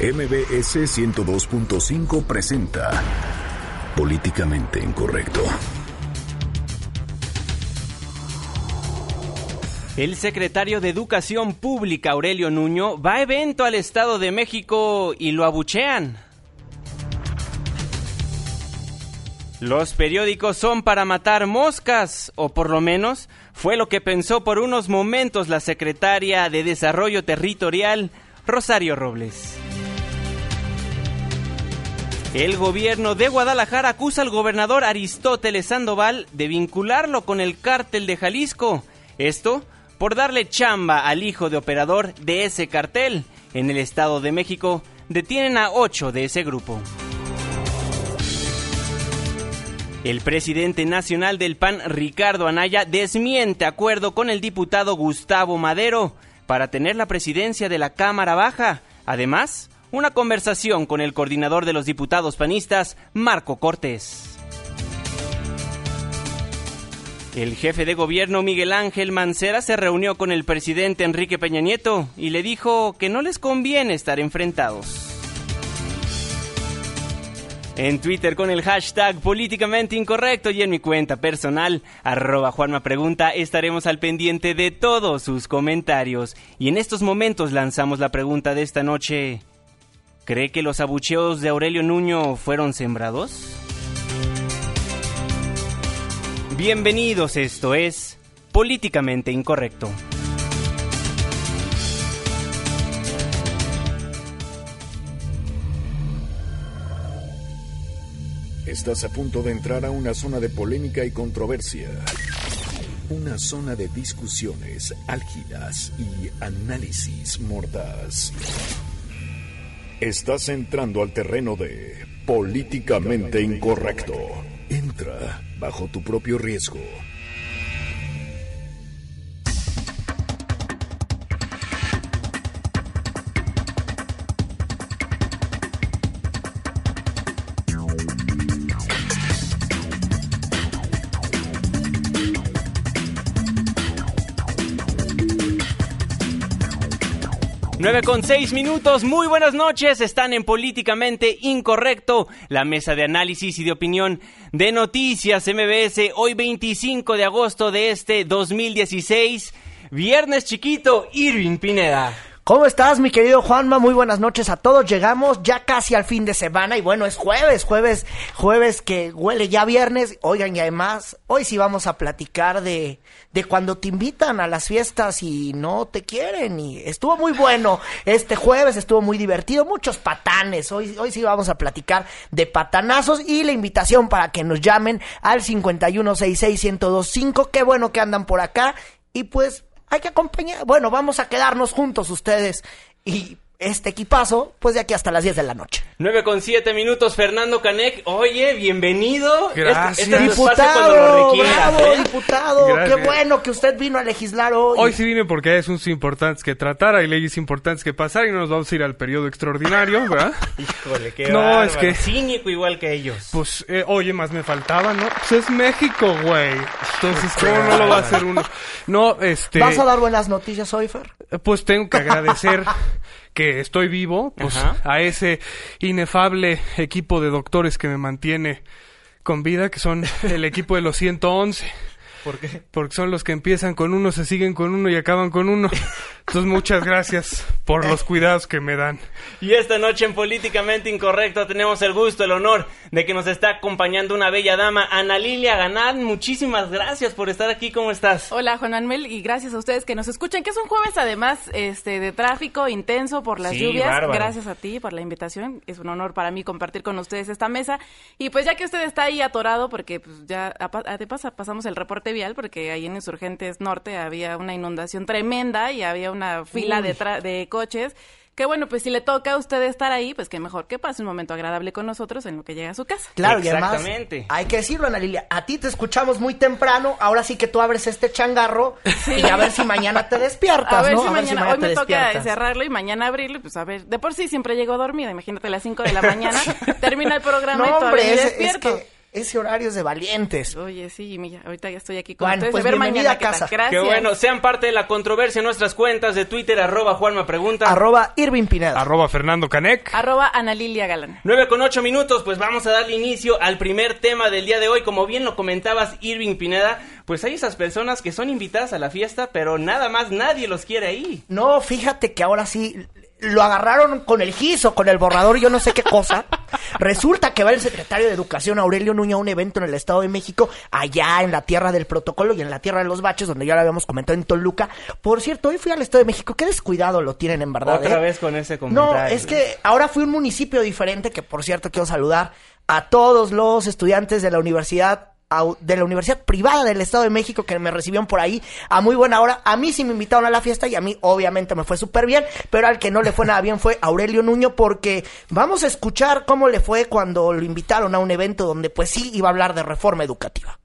MBS 102.5 presenta Políticamente Incorrecto. El secretario de Educación Pública, Aurelio Nuño, va a evento al Estado de México y lo abuchean. Los periódicos son para matar moscas, o por lo menos fue lo que pensó por unos momentos la secretaria de Desarrollo Territorial, Rosario Robles. El gobierno de Guadalajara acusa al gobernador Aristóteles Sandoval de vincularlo con el cártel de Jalisco. Esto por darle chamba al hijo de operador de ese cartel. En el Estado de México detienen a ocho de ese grupo. El presidente nacional del PAN, Ricardo Anaya, desmiente acuerdo con el diputado Gustavo Madero para tener la presidencia de la Cámara Baja. Además, una conversación con el coordinador de los diputados panistas, Marco Cortés. El jefe de gobierno Miguel Ángel Mancera se reunió con el presidente Enrique Peña Nieto y le dijo que no les conviene estar enfrentados. En Twitter con el hashtag políticamente incorrecto y en mi cuenta personal, arroba Juanma estaremos al pendiente de todos sus comentarios. Y en estos momentos lanzamos la pregunta de esta noche. ¿Cree que los abucheos de Aurelio Nuño fueron sembrados? Bienvenidos, esto es Políticamente Incorrecto. Estás a punto de entrar a una zona de polémica y controversia. Una zona de discusiones álgidas y análisis mordaz. Estás entrando al terreno de políticamente incorrecto. Entra bajo tu propio riesgo. Nueve con seis minutos, muy buenas noches, están en Políticamente Incorrecto, la mesa de análisis y de opinión de Noticias MBS, hoy 25 de agosto de este 2016, viernes chiquito, Irving Pineda. ¿Cómo estás, mi querido Juanma? Muy buenas noches a todos. Llegamos ya casi al fin de semana y bueno, es jueves, jueves, jueves que huele ya viernes. Oigan, y además, hoy sí vamos a platicar de, de cuando te invitan a las fiestas y no te quieren. Y estuvo muy bueno este jueves, estuvo muy divertido, muchos patanes. Hoy, hoy sí vamos a platicar de patanazos y la invitación para que nos llamen al 5166125. Qué bueno que andan por acá. Y pues hay que acompañar. Bueno, vamos a quedarnos juntos ustedes y este equipazo, pues de aquí hasta las 10 de la noche. 9 con 7 minutos, Fernando Canec. Oye, bienvenido. Gracias. Este, este es tu espacio Diputado, lo bravo, ¿eh? diputado. Gracias. Qué bueno que usted vino a legislar hoy. Hoy sí vine porque hay asuntos importantes que tratar, hay leyes importantes que pasar y no nos vamos a ir al periodo extraordinario, ¿verdad? Híjole, qué No, bárbaro. es que- Cínico igual que ellos. Pues, eh, oye, más me faltaba, ¿no? Pues es México, güey. Entonces, ¿cómo no lo va a hacer uno? No, este... ¿Vas a dar buenas noticias hoy, Fer? Pues tengo que agradecer que estoy vivo, pues Ajá. a ese inefable equipo de doctores que me mantiene con vida, que son el equipo de los 111. ¿Por qué? Porque son los que empiezan con uno, se siguen con uno y acaban con uno. Entonces, muchas gracias por los cuidados que me dan. Y esta noche en Políticamente Incorrecto tenemos el gusto, el honor de que nos está acompañando una bella dama, Ana Lilia Ganán. Muchísimas gracias por estar aquí. ¿Cómo estás? Hola Juan Manuel y gracias a ustedes que nos escuchan, que es un jueves además este de tráfico intenso por las Sí, lluvias. bárbaro. Gracias a ti por la invitación, es un honor para mí compartir con ustedes esta mesa y pues ya que usted está ahí atorado porque pues ya a, a- de pasa pasamos el reporte vial porque ahí en Insurgentes Norte había una inundación tremenda y había una fila de, tra- de coches. Que bueno, pues si le toca a usted estar ahí, pues que mejor que pase un momento agradable con nosotros en lo que llega a su casa. Claro, y además, Exactamente. hay que decirlo, Ana Lilia, a ti te escuchamos muy temprano, ahora sí que tú abres este changarro y a ver si mañana te despiertas, A ver ¿no? si mañana, hoy te me toca cerrarlo y mañana abrirlo, y pues a ver, de por sí siempre llego dormida, imagínate a las 5 de la mañana, termina el programa No, y todavía hombre, es, es despierto. que Ese horario es de valientes. Oye, sí, mira, ahorita ya estoy aquí con Bueno, ustedes. pues a ver bienvenida mañana a casa. Gracias. Qué bueno, sean parte de la controversia en nuestras cuentas de Twitter, arroba Juanma Pregunta. Arroba Irving Pineda. Arroba Fernando Canec. Arroba Ana Lilia Galán. 9 con 8 minutos, pues vamos a darle inicio al primer tema del día de hoy. Como bien lo comentabas, Irving Pineda, pues hay esas personas que son invitadas a la fiesta, pero nada más nadie los quiere ahí. No, fíjate que ahora sí lo agarraron con el giso, con el borrador y yo no sé qué cosa. Resulta que va el secretario de Educación Aurelio Nuño a un evento en el Estado de México, allá en la tierra del protocolo y en la tierra de los baches, donde ya lo habíamos comentado en Toluca. Por cierto, hoy fui al Estado de México, qué descuidado lo tienen en verdad. Otra ¿eh? vez con ese comentario. No, es que ahora fui a un municipio diferente, que por cierto quiero saludar a todos los estudiantes de la universidad de la Universidad Privada del Estado de México que me recibieron por ahí a muy buena hora. A mí sí me invitaron a la fiesta y a mí obviamente me fue súper bien, pero al que no le fue nada bien fue Aurelio Nuño porque vamos a escuchar cómo le fue cuando lo invitaron a un evento donde pues sí iba a hablar de reforma educativa.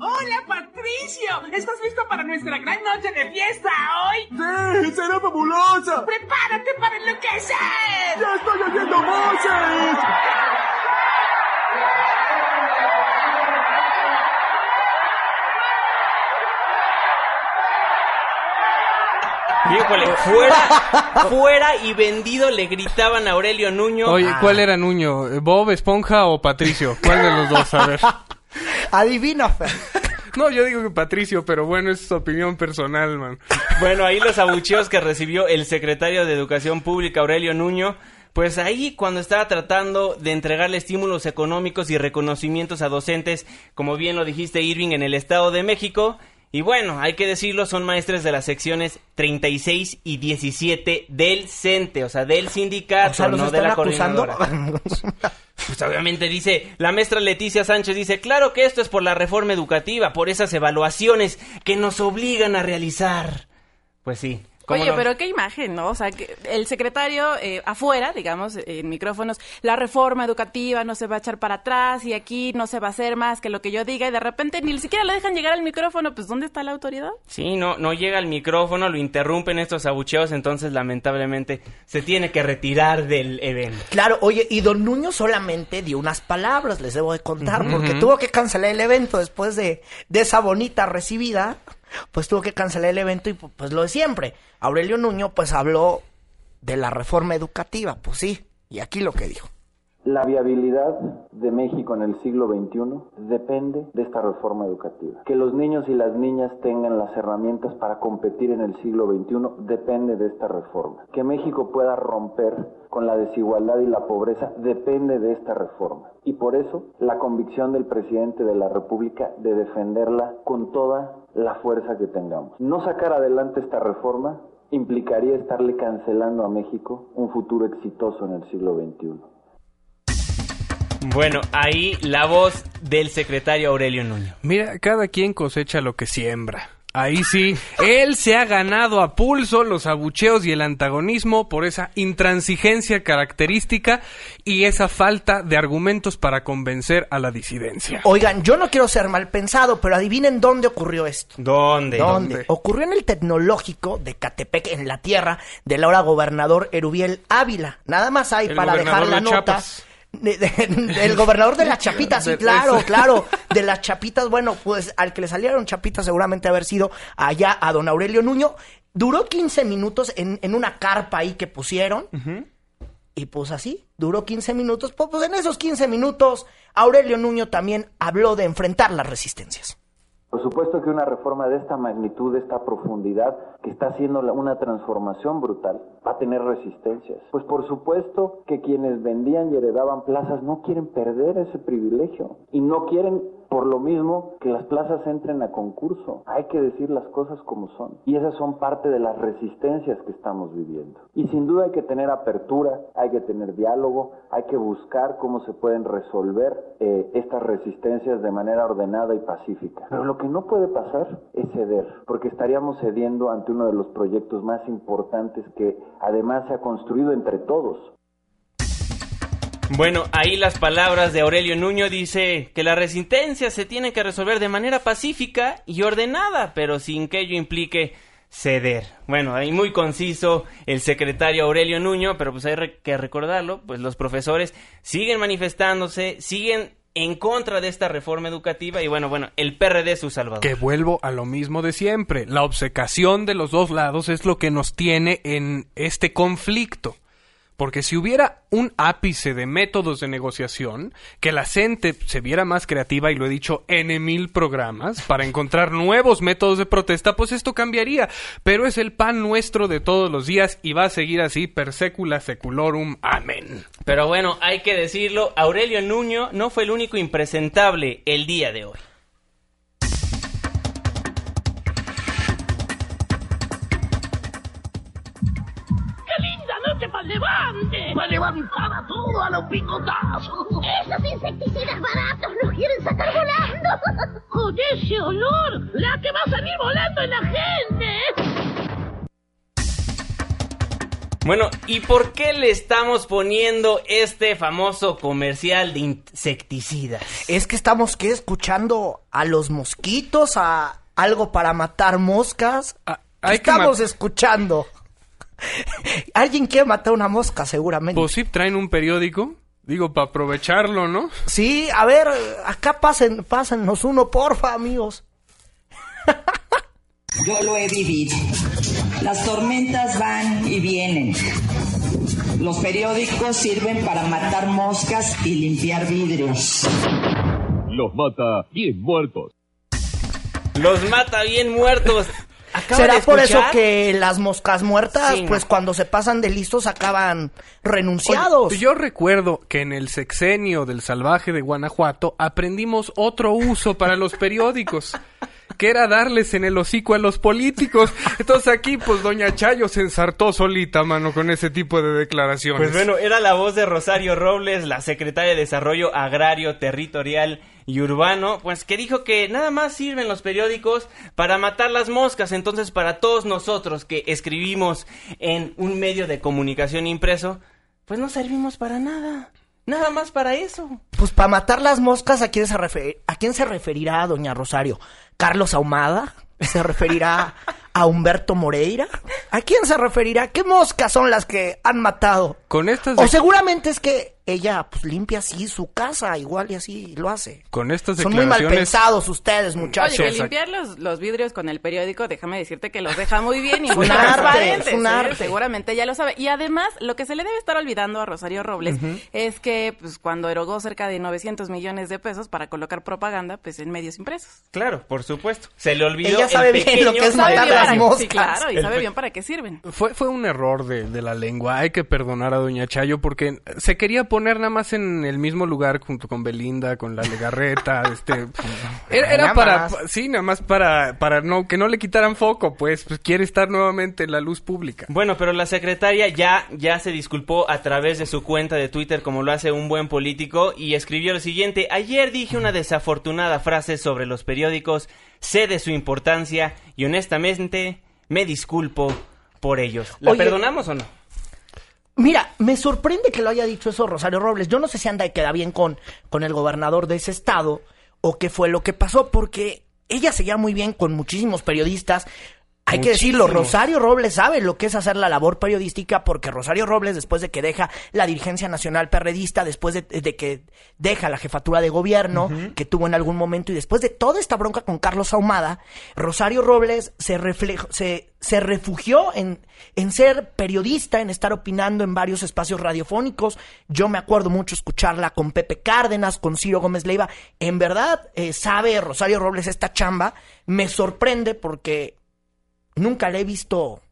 Hola Patricio, ¿estás listo para nuestra gran noche de fiesta hoy? ¡Sí! ¡Será fabulosa! ¡Prepárate para enloquecer! ¡Ya estoy oyendo voces! Híjole, fuera, fuera y vendido le gritaban a Aurelio Nuño. Oye, ¿cuál era Nuño? ¿Bob, Esponja o Patricio? ¿Cuál de los dos? A ver. Adivina, Fer. No, yo digo que Patricio, pero bueno, es su opinión personal, man. Bueno, ahí los abucheos que recibió el secretario de Educación Pública, Aurelio Nuño. Pues ahí cuando estaba tratando de entregarle estímulos económicos y reconocimientos a docentes, como bien lo dijiste Irving, en el Estado de México. Y bueno, hay que decirlo, son maestres de las secciones 36 y 17 del CENTE, o sea, del sindicato, O sea, los no de están la acusando. coordinadora. Pues obviamente dice, la maestra Leticia Sánchez dice, claro que esto es por la reforma educativa, por esas evaluaciones que nos obligan a realizar. Pues sí. ¿Cómo Oye, no? pero qué imagen, ¿no? O sea, que el secretario eh, afuera, digamos, en micrófonos, la reforma educativa no se va a echar para atrás y aquí no se va a hacer más que lo que yo diga y de repente ni siquiera le dejan llegar al micrófono, pues ¿dónde está la autoridad? Sí, no, no llega al micrófono, lo interrumpen estos abucheos, entonces lamentablemente se tiene que retirar del evento. Claro, oye, y don Nuño solamente dio unas palabras, les debo de contar, porque tuvo que cancelar el evento después de, de esa bonita recibida, pues tuvo que cancelar el evento y pu- pues lo de siempre. Aurelio Nuño pues habló de la reforma educativa, pues sí, y aquí lo que dijo. La viabilidad de México en el siglo XXI depende de esta reforma educativa. Que los niños y las niñas tengan las herramientas para competir en el siglo XXI depende de esta reforma. Que México pueda romper con la desigualdad y la pobreza depende de esta reforma. Y por eso la convicción del presidente de la República de defenderla con toda la fuerza que tengamos. No sacar adelante esta reforma implicaría estarle cancelando a México un futuro exitoso en el siglo XXI. Bueno, ahí la voz del secretario Aurelio Nuño. Mira, cada quien cosecha lo que siembra. Ahí sí, él se ha ganado a pulso los abucheos y el antagonismo por esa intransigencia característica y esa falta de argumentos para convencer a la disidencia. Oigan, yo no quiero ser mal pensado, pero adivinen dónde ocurrió esto. ¿Dónde? ¿Dónde? ¿Dónde? Ocurrió en el tecnológico de Catepec, en la tierra del ahora gobernador Erubiel Ávila. Nada más hay El para dejar la de nota. Chiapas. De- de- el gobernador de las chapitas, sí, claro, claro. De las chapitas, bueno, pues al que le salieron chapitas seguramente haber sido allá a don Aurelio Nuño. Duró 15 minutos en, en una carpa ahí que pusieron. Y pues así, duró 15 minutos. Pues, pues en esos 15 minutos, Aurelio Nuño también habló de enfrentar las resistencias. Por supuesto que una reforma de esta magnitud, de esta profundidad, que está haciendo una transformación brutal, va a tener resistencias. Pues por supuesto que quienes vendían y heredaban plazas no quieren perder ese privilegio y no quieren por lo mismo que las plazas entren a concurso. Hay que decir las cosas como son. Y esas son parte de las resistencias que estamos viviendo. Y sin duda hay que tener apertura, hay que tener diálogo, hay que buscar cómo se pueden resolver eh, estas resistencias de manera ordenada y pacífica. Pero lo que no puede pasar es ceder, porque estaríamos cediendo ante uno de los proyectos más importantes que además se ha construido entre todos. Bueno, ahí las palabras de Aurelio Nuño dice que la resistencia se tiene que resolver de manera pacífica y ordenada, pero sin que ello implique ceder. Bueno, ahí muy conciso el secretario Aurelio Nuño, pero pues hay que recordarlo, pues los profesores siguen manifestándose, siguen en contra de esta reforma educativa y bueno, bueno, el PRD es su salvador. Que vuelvo a lo mismo de siempre. La obcecación de los dos lados es lo que nos tiene en este conflicto. Porque si hubiera un ápice de métodos de negociación, que la gente se viera más creativa, y lo he dicho en mil programas, para encontrar nuevos métodos de protesta, pues esto cambiaría. Pero es el pan nuestro de todos los días y va a seguir así per secula seculorum. Amén. Pero bueno, hay que decirlo, Aurelio Nuño no fue el único impresentable el día de hoy. Levante! ¡Para levantar a todo a los picotazos! Esos insecticidas baratos nos quieren sacar volando. ¡Con ese olor! ¡La que va a salir volando es la gente! Bueno, ¿y por qué le estamos poniendo este famoso comercial de insecticidas? Es que estamos ¿qué? escuchando a los mosquitos, a algo para matar moscas. Ah, hay que estamos ma- escuchando. Alguien quiere matar una mosca, seguramente. Pues sí, traen un periódico. Digo, para aprovecharlo, ¿no? Sí, a ver, acá pasen, pásennos uno, porfa, amigos. Yo lo he vivido. Las tormentas van y vienen. Los periódicos sirven para matar moscas y limpiar vidrios. Los mata bien muertos. Los mata bien muertos. Acaba ¿Será de por eso que las moscas muertas, Sí, pues no. cuando se pasan de listos acaban renunciados? Oye, yo recuerdo que en el sexenio del salvaje de Guanajuato aprendimos otro uso para los periódicos. Que era darles en el hocico a los políticos. Entonces aquí, pues, doña Chayo se ensartó solita, mano, con ese tipo de declaraciones. Pues bueno, era la voz de Rosario Robles, la secretaria de Desarrollo Agrario, Territorial y Urbano, pues que dijo que nada más sirven los periódicos para matar las moscas. Entonces, para todos nosotros que escribimos en un medio de comunicación impreso, pues no servimos para nada. Nada más para eso. Pues para matar las moscas, ¿a quién se, refer- ¿a quién se referirá doña Rosario? ¿Carlos Ahumada? ¿Se referirá a Humberto Moreira? ¿A quién se referirá? ¿Qué moscas son las que han matado? Con estas, O seguramente es que ella pues limpia así su casa, igual y así lo hace. con estas Son muy mal pensados ustedes, Oye, muchachos. que Exacto. limpiar los, los vidrios con el periódico, déjame decirte que los deja muy bien y Es muy un arte, es un ¿eh? arte. Seguramente ya lo sabe. Y además, lo que se le debe estar olvidando a Rosario Robles es que, pues, cuando erogó cerca de 900 millones de pesos para colocar propaganda, pues, en medios impresos. Claro, por supuesto. Se le olvidó. Ella el sabe bien pequeño- lo que es Sabe matar bien las para- moscas. Sí, claro, y El sabe bien para qué sirven. Fue, fue un error de, de la lengua. Hay que perdonar a Doña Chayo porque se quería poner nada más en el mismo lugar junto con Belinda, con la Legarreta, este... Era, para... más. Sí, nada más para, para no, que no le quitaran foco, pues, pues quiere estar nuevamente en la luz pública. Bueno, pero la secretaria ya, ya se disculpó a través de su cuenta de Twitter como lo hace un buen político y escribió lo siguiente, ayer dije una desafortunada frase sobre los periódicos, sé de su importancia y honestamente me disculpo por ellos. ¿La Oye, perdonamos o no? Mira, me sorprende que lo haya dicho eso Rosario Robles. Yo no sé si anda y queda bien con, con el gobernador de ese estado o qué fue lo que pasó, porque ella se lleva muy bien con muchísimos periodistas. Hay que decirlo. Rosario Robles sabe lo que es hacer la labor periodística porque Rosario Robles, después de que deja la dirigencia nacional perredista, después de, de que deja la jefatura de gobierno que tuvo en algún momento y después de toda esta bronca con Carlos Ahumada, Rosario Robles se, reflejó, se, se refugió en, en ser periodista, en estar opinando en varios espacios radiofónicos. Yo me acuerdo mucho escucharla con Pepe Cárdenas, con Ciro Gómez Leiva. En verdad, eh, sabe Rosario Robles esta chamba. Me sorprende porque nunca le he visto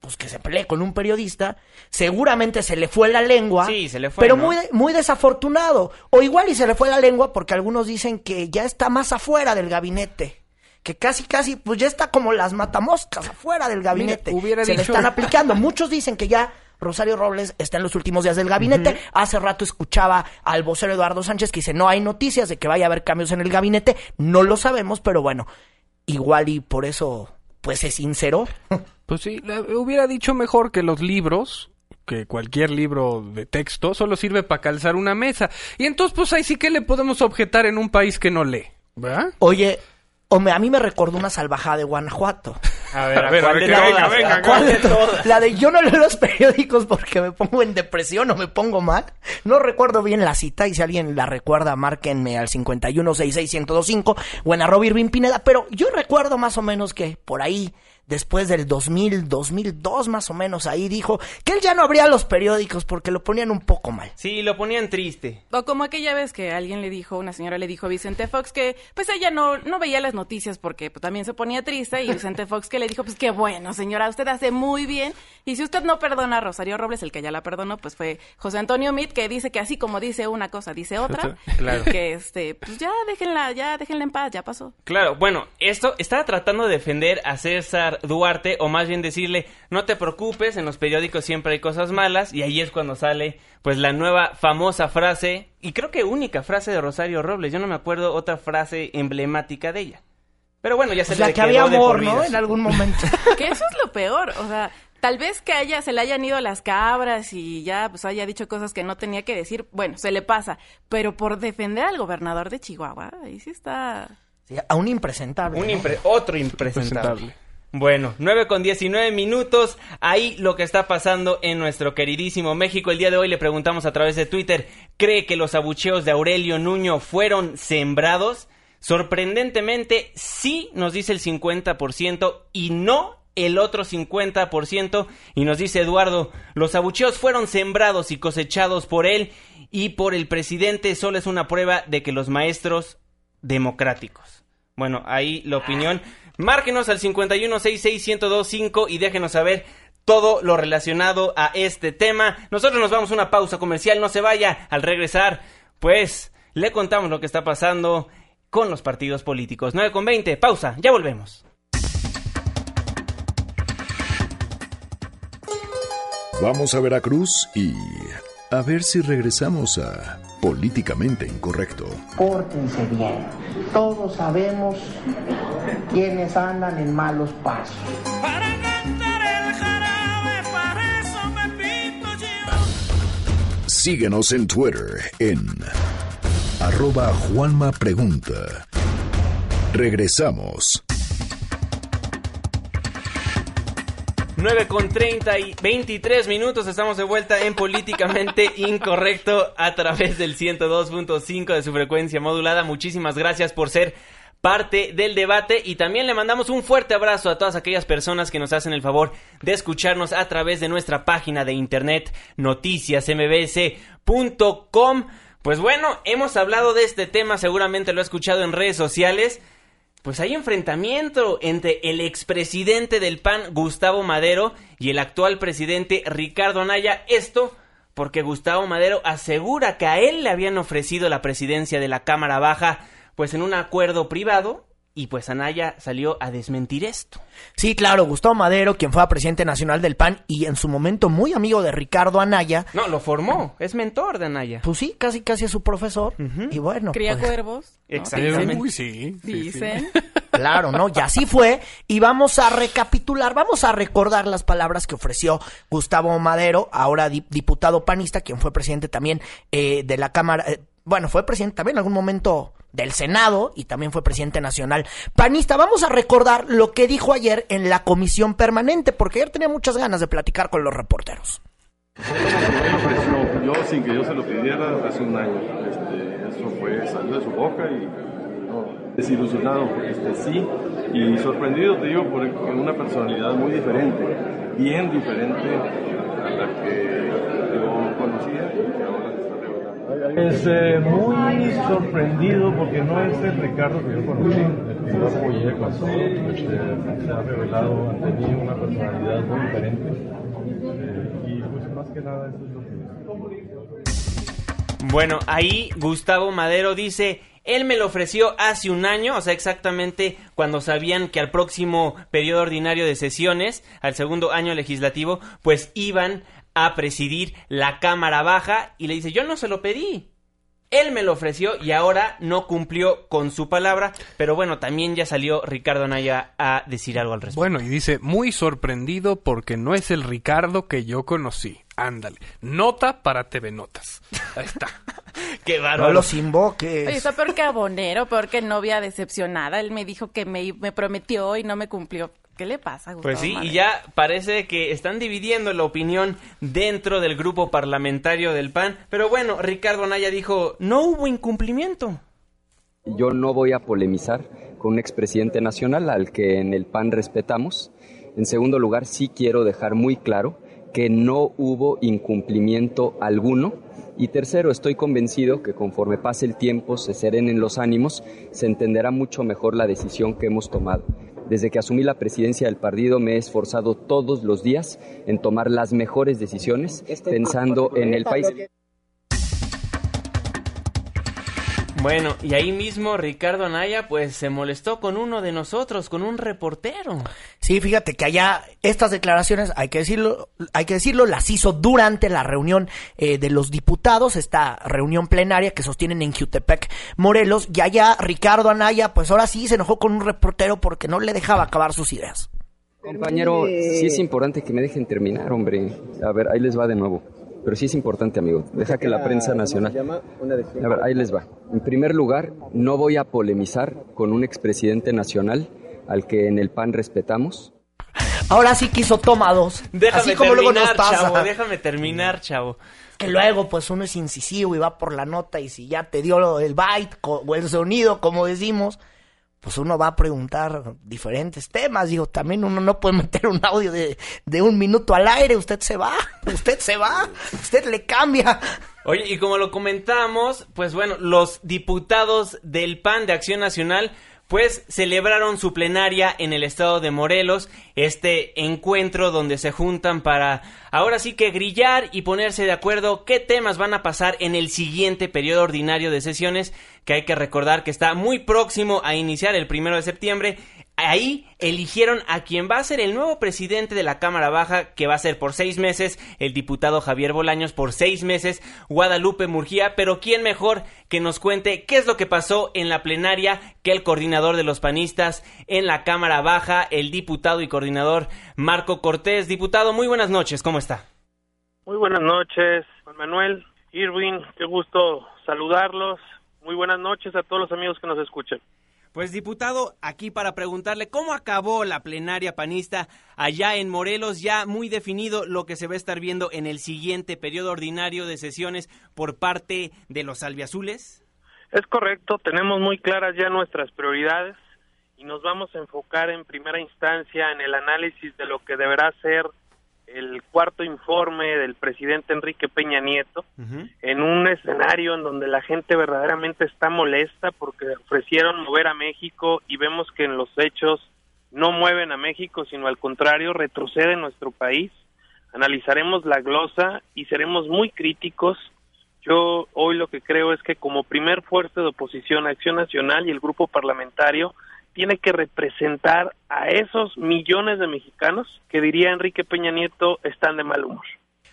pues que se pelee con un periodista, seguramente se le fue la lengua, Sí, se le fue, pero ¿no? muy muy desafortunado, o igual y se le fue la lengua porque algunos dicen que ya está más afuera del gabinete, que casi casi pues ya está como las matamoscas afuera del gabinete, hubiera se le están aplicando, muchos dicen que ya Rosario Robles está en los últimos días del gabinete. Hace rato escuchaba al vocero Eduardo Sánchez que dice, no hay noticias de que vaya a haber cambios en el gabinete. No lo sabemos, pero bueno, igual y por eso, pues se sinceró. Pues sí, hubiera dicho mejor que los libros, que cualquier libro de texto, solo sirve para calzar una mesa. Y entonces, pues ahí sí que le podemos objetar en un país que no lee, ¿verdad? Oye, o me- a mí me recordó una salvajada de Guanajuato. A ver, A ver, a ¿cuál ver, cuál de todas? La de yo no leo los periódicos porque me pongo en depresión o me pongo mal. No recuerdo bien la cita y si alguien la recuerda, márquenme al 51661025 o en arroba Irving Pineda. Pero yo recuerdo más o menos que por ahí, después del 2000, 2002 más o menos, ahí dijo que él ya no abría los periódicos porque lo ponían un poco mal. Sí, lo ponían triste. O como aquella vez que alguien le dijo, una señora le dijo a Vicente Fox que pues ella no, no veía las noticias porque pues, también se ponía triste y Vicente Fox que le dijo, pues qué bueno señora, usted hace muy bien y si usted no perdona a Rosario Robles, el que ya la perdonó, pues fue José Antonio Mit que dice que así como dice una cosa, dice otra, Claro. que este, pues ya déjenla, ya déjenla en paz, ya pasó. Claro, bueno, esto estaba tratando de defender a César Duarte, o más bien decirle, no te preocupes, en los periódicos siempre hay cosas malas, y ahí es cuando sale, pues, la nueva famosa frase, y creo que única frase de Rosario Robles, yo no me acuerdo otra frase emblemática de ella. Pero bueno, ya se O sea, le que quedó había amor, ¿no? En algún momento. Que eso es lo peor, o sea, tal vez que a ella se le hayan ido las cabras y ya pues haya dicho cosas que no tenía que decir, bueno, se le pasa, pero por defender al gobernador de Chihuahua, ahí sí está... Sí, a un impresentable. Un ¿no? impre- otro impresentable. Bueno, 9 con 19 minutos. Ahí lo que está pasando en nuestro queridísimo México. El día de hoy le preguntamos a través de Twitter: ¿cree que los abucheos de Aurelio Nuño fueron sembrados? Sorprendentemente, sí nos dice el 50% y no el otro 50%. Y nos dice Eduardo: los abucheos fueron sembrados y cosechados por él y por el presidente. Solo es una prueba de que los maestros democráticos. Bueno, ahí la opinión. Márquenos al 51661025 y déjenos saber todo lo relacionado a este tema. Nosotros nos vamos a una pausa comercial, no se vaya. Al regresar, pues le contamos lo que está pasando con los partidos políticos. 9 con 20, pausa, ya volvemos. Vamos a Veracruz y a ver si regresamos a Políticamente Incorrecto. Pórtense bien. Todos sabemos quiénes andan en malos pasos. Para cantar el jarabe, para eso me pinto yo. Síguenos en Twitter en arroba Juanma Pregunta. Regresamos. 9 con 30 y 23 minutos. Estamos de vuelta en Políticamente Incorrecto a través del 102.5 de su frecuencia modulada. Muchísimas gracias por ser parte del debate y también le mandamos un fuerte abrazo a todas aquellas personas que nos hacen el favor de escucharnos a través de nuestra página de internet noticiasmbs.com. Pues bueno, hemos hablado de este tema, seguramente lo ha escuchado en redes sociales. Pues hay enfrentamiento entre el expresidente del PAN, Gustavo Madero, y el actual presidente Ricardo Anaya. Esto porque Gustavo Madero asegura que a él le habían ofrecido la presidencia de la Cámara Baja, pues en un acuerdo privado, y pues Anaya salió a desmentir esto. Sí, claro, Gustavo Madero, quien fue presidente nacional del PAN y en su momento muy amigo de Ricardo Anaya. No, lo formó, es mentor de Anaya. Pues sí, casi casi es su profesor. Y bueno. Cría pues, cuervos. ¿no? Exactamente. Uy, sí. sí, sí. Dicen. Claro, ¿no? Y así fue. Y vamos a recapitular, vamos a recordar las palabras que ofreció Gustavo Madero, ahora di- diputado panista, quien fue presidente también eh, de la Cámara. eh, bueno, fue presidente también en algún momento del Senado y también fue presidente nacional panista. Vamos a recordar lo que dijo ayer en la comisión permanente, porque ayer tenía muchas ganas de platicar con los reporteros. Yo sin que yo se lo pidiera, hace un año. Este, eso fue, salió de su boca y desilusionado, este, sí, y sorprendido, te digo, por una personalidad muy diferente, bien diferente a la que yo conocía y que ahora se está revelando. Es eh, muy sorprendido porque no es el Ricardo que yo conocí, el que yo apoyé cuando este, se ha revelado ante mí una personalidad muy diferente. Eh, y pues más que nada eso es lo que... Bueno, ahí Gustavo Madero dice, él me lo ofreció hace un año, o sea, exactamente cuando sabían que al próximo periodo ordinario de sesiones, al segundo año legislativo, pues iban a presidir la Cámara Baja y le dice, yo no se lo pedí. Él me lo ofreció y ahora no cumplió con su palabra, pero bueno, también ya salió Ricardo Anaya a decir algo al respecto. Bueno, y dice, muy sorprendido porque no es el Ricardo que yo conocí. Ándale. Nota para TV Notas. Ahí está. Qué No bárbaro. los invoques. Oye, está peor que abonero, peor que novia decepcionada. Él me dijo que me, me prometió y no me cumplió. ¿Qué le pasa, Gustavo? Pues sí, y ya parece que están dividiendo la opinión dentro del grupo parlamentario del PAN. Pero bueno, Ricardo Anaya dijo, no hubo incumplimiento. Yo no voy a polemizar con un expresidente nacional al que en el PAN respetamos. En segundo lugar, sí quiero dejar muy claro que no hubo incumplimiento alguno. Y tercero, estoy convencido que conforme pase el tiempo, se serenen los ánimos, se entenderá mucho mejor la decisión que hemos tomado. Desde que asumí la presidencia del partido me he esforzado todos los días en tomar las mejores decisiones pensando en el país. Bueno, y ahí mismo Ricardo Anaya pues se molestó con uno de nosotros, con un reportero. Sí, fíjate que allá estas declaraciones, hay que decirlo, hay que decirlo, las hizo durante la reunión eh, de los diputados, esta reunión plenaria que sostienen en Jutepec, Morelos, y allá Ricardo Anaya, pues ahora sí se enojó con un reportero porque no le dejaba acabar sus ideas. Compañero, sí es importante que me dejen terminar, hombre. A ver, ahí les va de nuevo. Pero sí es importante, amigo. Deja que la prensa nacional... A ver, ahí les va. En primer lugar, no voy a polemizar con un expresidente nacional al que en el PAN respetamos. Ahora sí quiso toma dos. Déjame así como luego terminar, nos pasa. chavo, déjame terminar, chavo. Que luego, pues uno es incisivo y va por la nota y si ya te dio el byte o el sonido, como decimos, pues uno va a preguntar diferentes temas. Digo, también uno no puede meter un audio de, de un minuto al aire. Usted se va, usted se va, usted le cambia. Oye, y como lo comentamos, pues bueno, los diputados del PAN de Acción Nacional pues celebraron su plenaria en el estado de Morelos, este encuentro donde se juntan para ahora sí que grillar y ponerse de acuerdo qué temas van a pasar en el siguiente periodo ordinario de sesiones, que hay que recordar que está muy próximo a iniciar el primero de septiembre. Ahí eligieron a quien va a ser el nuevo presidente de la Cámara Baja, que va a ser por seis meses el diputado Javier Bolaños, por seis meses Guadalupe Murgía, pero quién mejor que nos cuente qué es lo que pasó en la plenaria que el coordinador de los panistas en la Cámara Baja, el diputado y coordinador Marco Cortés. Diputado, muy buenas noches, ¿cómo está? Muy buenas noches, Juan Manuel, Irwin, qué gusto saludarlos. Muy buenas noches a todos los amigos que nos escuchan. Pues diputado, aquí para preguntarle cómo acabó la plenaria panista allá en Morelos, ya muy definido lo que se va a estar viendo en el siguiente periodo ordinario de sesiones por parte de los albiazules. Es correcto, tenemos muy claras ya nuestras prioridades y nos vamos a enfocar en primera instancia en el análisis de lo que deberá ser el cuarto informe del presidente Enrique Peña Nieto, en un escenario en donde la gente verdaderamente está molesta porque ofrecieron mover a México y vemos que en los hechos no mueven a México, sino al contrario, retrocede nuestro país. Analizaremos la glosa y seremos muy críticos. Yo hoy lo que creo es que como primer fuerza de oposición Acción Nacional y el grupo parlamentario tiene que representar a esos millones de mexicanos que diría Enrique Peña Nieto están de mal humor.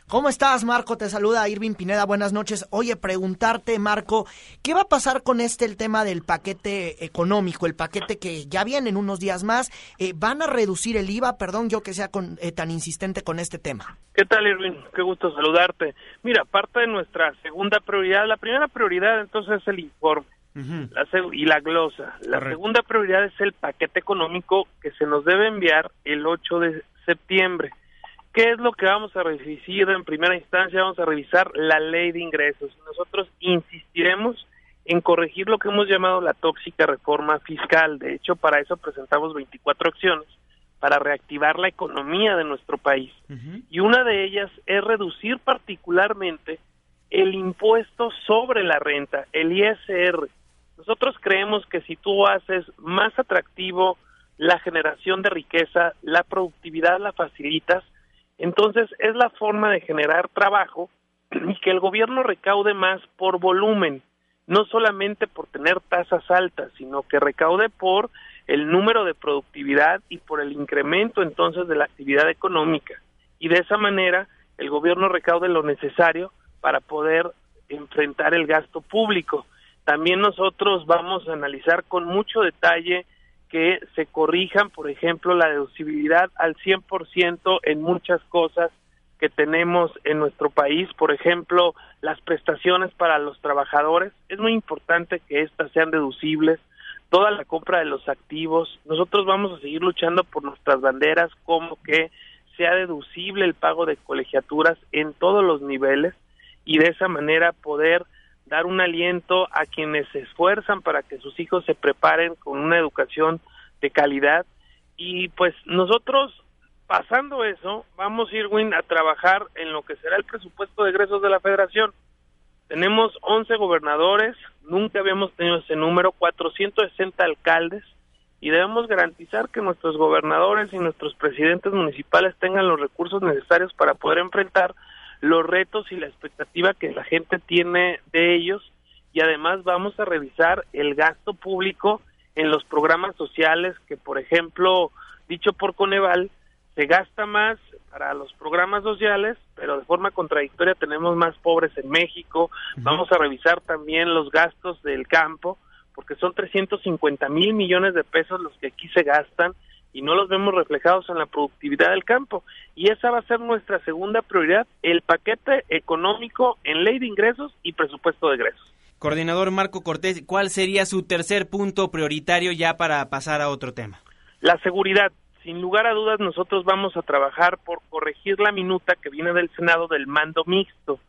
¿Cómo estás, Marco? Te saluda Irving Pineda. Buenas noches. Oye, preguntarte, Marco, ¿qué va a pasar con este el tema del paquete económico, el paquete que ya viene en unos días más? Eh, ¿Van a reducir el IVA? Perdón, yo que sea con, eh, tan insistente con este tema. ¿Qué tal, Irving? Qué gusto saludarte. Mira, parte de nuestra segunda prioridad, la primera prioridad entonces es el informe la seg- y la glosa. La segunda prioridad es el paquete económico que se nos debe enviar el 8 de septiembre. ¿Qué es lo que vamos a revisar en primera instancia? Vamos a revisar la ley de ingresos. Nosotros insistiremos en corregir lo que hemos llamado la tóxica reforma fiscal. De hecho, para eso presentamos 24 acciones para reactivar la economía de nuestro país. Y una de ellas es reducir particularmente el impuesto sobre la renta, el ISR. Nosotros creemos que si tú haces más atractivo la generación de riqueza, la productividad la facilitas, entonces es la forma de generar trabajo y que el gobierno recaude más por volumen, no solamente por tener tasas altas, sino que recaude por el número de productividad y por el incremento entonces de la actividad económica. Y de esa manera el gobierno recaude lo necesario para poder enfrentar el gasto público. También nosotros vamos a analizar con mucho detalle que se corrijan, por ejemplo, la deducibilidad al 100% en muchas cosas que tenemos en nuestro país, por ejemplo, las prestaciones para los trabajadores. Es muy importante que éstas sean deducibles, toda la compra de los activos. Nosotros vamos a seguir luchando por nuestras banderas, como que sea deducible el pago de colegiaturas en todos los niveles y de esa manera poder dar un aliento a quienes se esfuerzan para que sus hijos se preparen con una educación de calidad. Y pues nosotros pasando eso vamos Irwin a trabajar en lo que será el presupuesto de egresos de la federación. Tenemos 11 gobernadores nunca habíamos tenido ese número 460 alcaldes y debemos garantizar que nuestros gobernadores y nuestros presidentes municipales tengan los recursos necesarios para poder enfrentar los retos y la expectativa que la gente tiene de ellos. Y además vamos a revisar el gasto público en los programas sociales que por ejemplo dicho por Coneval se gasta más para los programas sociales pero de forma contradictoria tenemos más pobres en México. Vamos a revisar también los gastos del campo porque son 350 mil millones de pesos los que aquí se gastan y no los vemos reflejados en la productividad del campo. Y esa va a ser nuestra segunda prioridad, el paquete económico en ley de ingresos y presupuesto de egresos. Coordinador Marco Cortés, ¿cuál sería su tercer punto prioritario ya para pasar a otro tema? La seguridad. Sin lugar a dudas, nosotros vamos a trabajar por corregir la minuta que viene del Senado del mando mixto.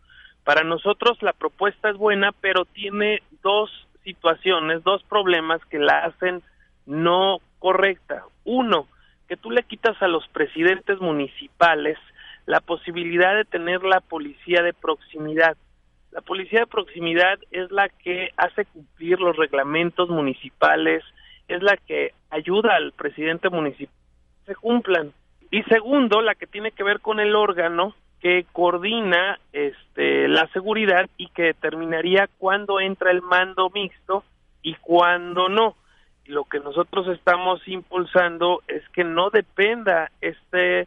Para nosotros la propuesta es buena, pero tiene dos situaciones, dos problemas que la hacen no correcta. Uno, que tú le quitas a los presidentes municipales la posibilidad de tener la policía de proximidad. La policía de proximidad es la que hace cumplir los reglamentos municipales, es la que ayuda al presidente municipal que se cumplan. Y segundo, la que tiene que ver con el órgano que coordina este, la seguridad y que determinaría cuándo entra el mando mixto y cuándo no. Lo que nosotros estamos impulsando es que no dependa este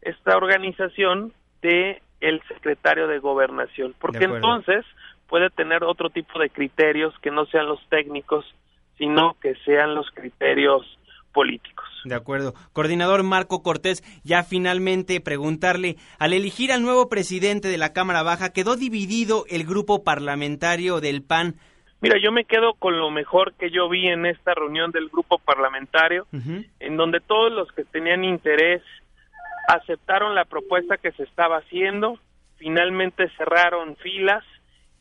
esta organización de el secretario de gobernación, porque entonces puede tener otro tipo de criterios que no sean los técnicos, sino que sean los criterios políticos. De acuerdo. Coordinador Marco Cortés, ya finalmente preguntarle, al elegir al nuevo presidente de la Cámara Baja, quedó dividido el grupo parlamentario del PAN. Mira, yo me quedo con lo mejor que yo vi en esta reunión del grupo parlamentario, en donde todos los que tenían interés aceptaron la propuesta que se estaba haciendo, finalmente cerraron filas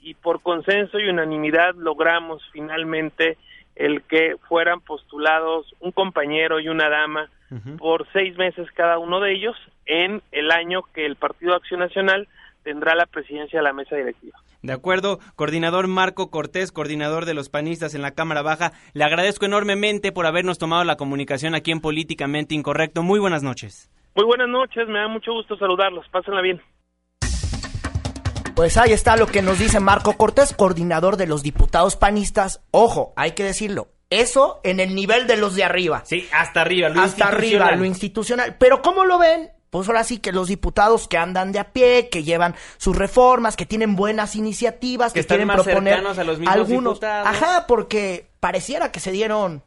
y por consenso y unanimidad logramos finalmente el que fueran postulados un compañero y una dama por seis meses cada uno de ellos en el año que el Partido Acción Nacional tendrá la presidencia de la mesa directiva. De acuerdo, coordinador Marco Cortés, coordinador de los panistas en la Cámara Baja, le agradezco enormemente por habernos tomado la comunicación aquí en Políticamente Incorrecto. Muy buenas noches. Muy buenas noches, me da mucho gusto saludarlos, pásenla bien. Pues ahí está lo que nos dice Marco Cortés, coordinador de los diputados panistas. Ojo, hay que decirlo. Eso en el nivel de los de arriba. Sí, hasta arriba, lo Hasta arriba, lo institucional. Pero ¿cómo lo ven? Pues ahora sí que los diputados que andan de a pie, que llevan sus reformas, que tienen buenas iniciativas, Que que, están quieren más proponer cercanos a los mismos algunos. diputados. Ajá, porque pareciera que se dieron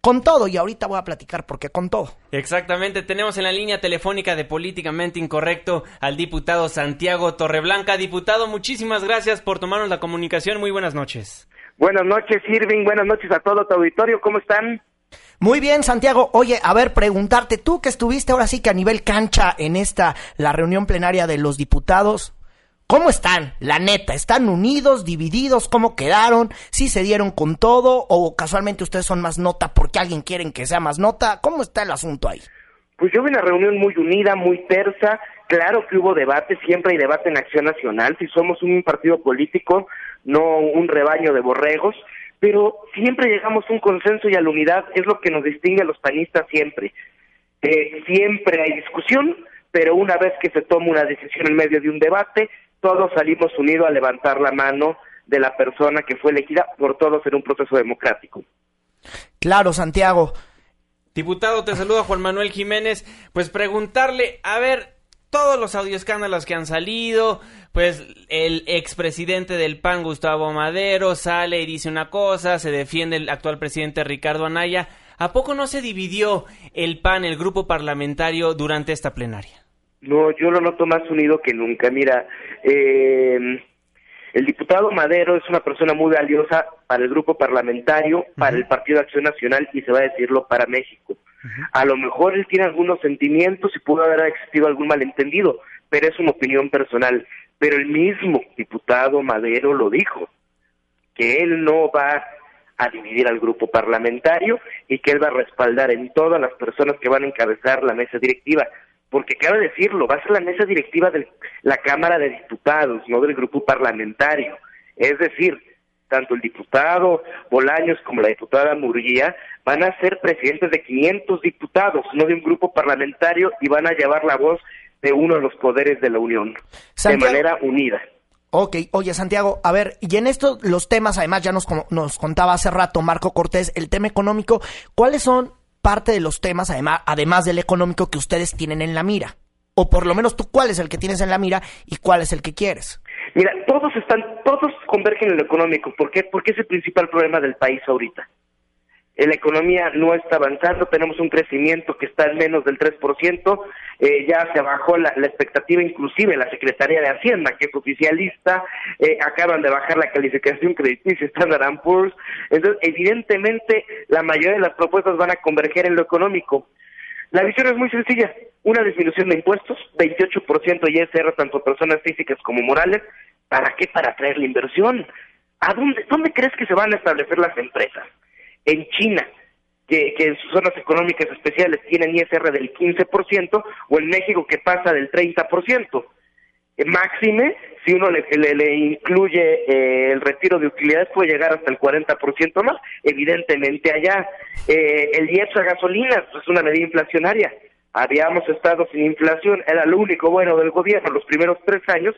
con todo y ahorita voy a platicar porque con todo. Exactamente, tenemos en la línea telefónica de Políticamente Incorrecto al diputado Santiago Torreblanca. Diputado, muchísimas gracias por tomarnos la comunicación. Muy buenas noches. Buenas noches, Irving. Buenas noches a todo tu auditorio. ¿Cómo están? Muy bien, Santiago. Oye, a ver, preguntarte, tú que estuviste ahora sí que a nivel cancha en esta, la reunión plenaria de los diputados, ¿cómo están? La neta, ¿están unidos, divididos? ¿Cómo quedaron? ¿Sí se dieron con todo? ¿O casualmente ustedes son más nota porque alguien quieren que sea más nota? ¿Cómo está el asunto ahí? Pues yo vi una reunión muy unida, muy tersa. Claro que hubo debate, siempre hay debate en Acción Nacional. Si somos un partido político, no un rebaño de borregos, pero siempre llegamos a un consenso y a la unidad, es lo que nos distingue a los panistas siempre. Eh, siempre hay discusión, pero una vez que se toma una decisión en medio de un debate, todos salimos unidos a levantar la mano de la persona que fue elegida por todos en un proceso democrático. Claro, Santiago. Diputado, te saluda Juan Manuel Jiménez. Pues preguntarle, a ver, todos los audioescándalos que han salido, pues el expresidente del PAN, Gustavo Madero, sale y dice una cosa, se defiende el actual presidente Ricardo Anaya. ¿A poco no se dividió el PAN, el grupo parlamentario, durante esta plenaria? No, yo lo noto más unido que nunca. Mira, eh, El diputado Madero es una persona muy valiosa para el grupo parlamentario, para el Partido de Acción Nacional y se va a decirlo para México. A lo mejor él tiene algunos sentimientos y pudo haber existido algún malentendido, pero es una opinión personal. Pero el mismo diputado Madero lo dijo, que él no va a dividir al grupo parlamentario y que él va a respaldar en todas las personas que van a encabezar la mesa directiva. Porque cabe decirlo, va a ser la mesa directiva de la Cámara de Diputados, no del grupo parlamentario. Es decir, tanto el diputado Bolaños como la diputada Murguía van a ser presidentes de 500 diputados, no de un grupo parlamentario, y van a llevar la voz de uno de los poderes de la Unión, Santiago- de manera unida. Ok, oye Santiago, a ver, y en esto los temas, además ya nos, nos contaba hace rato Marco Cortés, el tema económico, ¿cuáles son parte de los temas, además, además del económico, que ustedes tienen en la mira? O por lo menos tú, ¿cuál es el que tienes en la mira y cuál es el que quieres? Mira, todos están, todos convergen en lo económico. ¿Por qué? Porque es el principal problema del país ahorita. Eh, La economía no está avanzando, tenemos un crecimiento que está en menos del 3%, eh, ya se bajó la, expectativa, inclusive la Secretaría de Hacienda, que es oficialista, eh, acaban de bajar la calificación crediticia Standard Poor's, entonces evidentemente la mayoría de las propuestas van a converger en lo económico. La visión es muy sencilla, una disminución de impuestos, 28% ISR tanto personas físicas como morales, ¿para qué? Para atraer la inversión. ¿A dónde, dónde crees que se van a establecer las empresas? En China, que, que en sus zonas económicas especiales tienen ISR del 15%, o en México que pasa del 30%. Eh, Máxime, si uno le, le- le incluye eh, el retiro de utilidades, puede llegar hasta el 40% más. Evidentemente allá, eh, el IEPS a gasolinas es una medida inflacionaria. Habíamos estado sin inflación, era lo único bueno del gobierno los primeros tres años,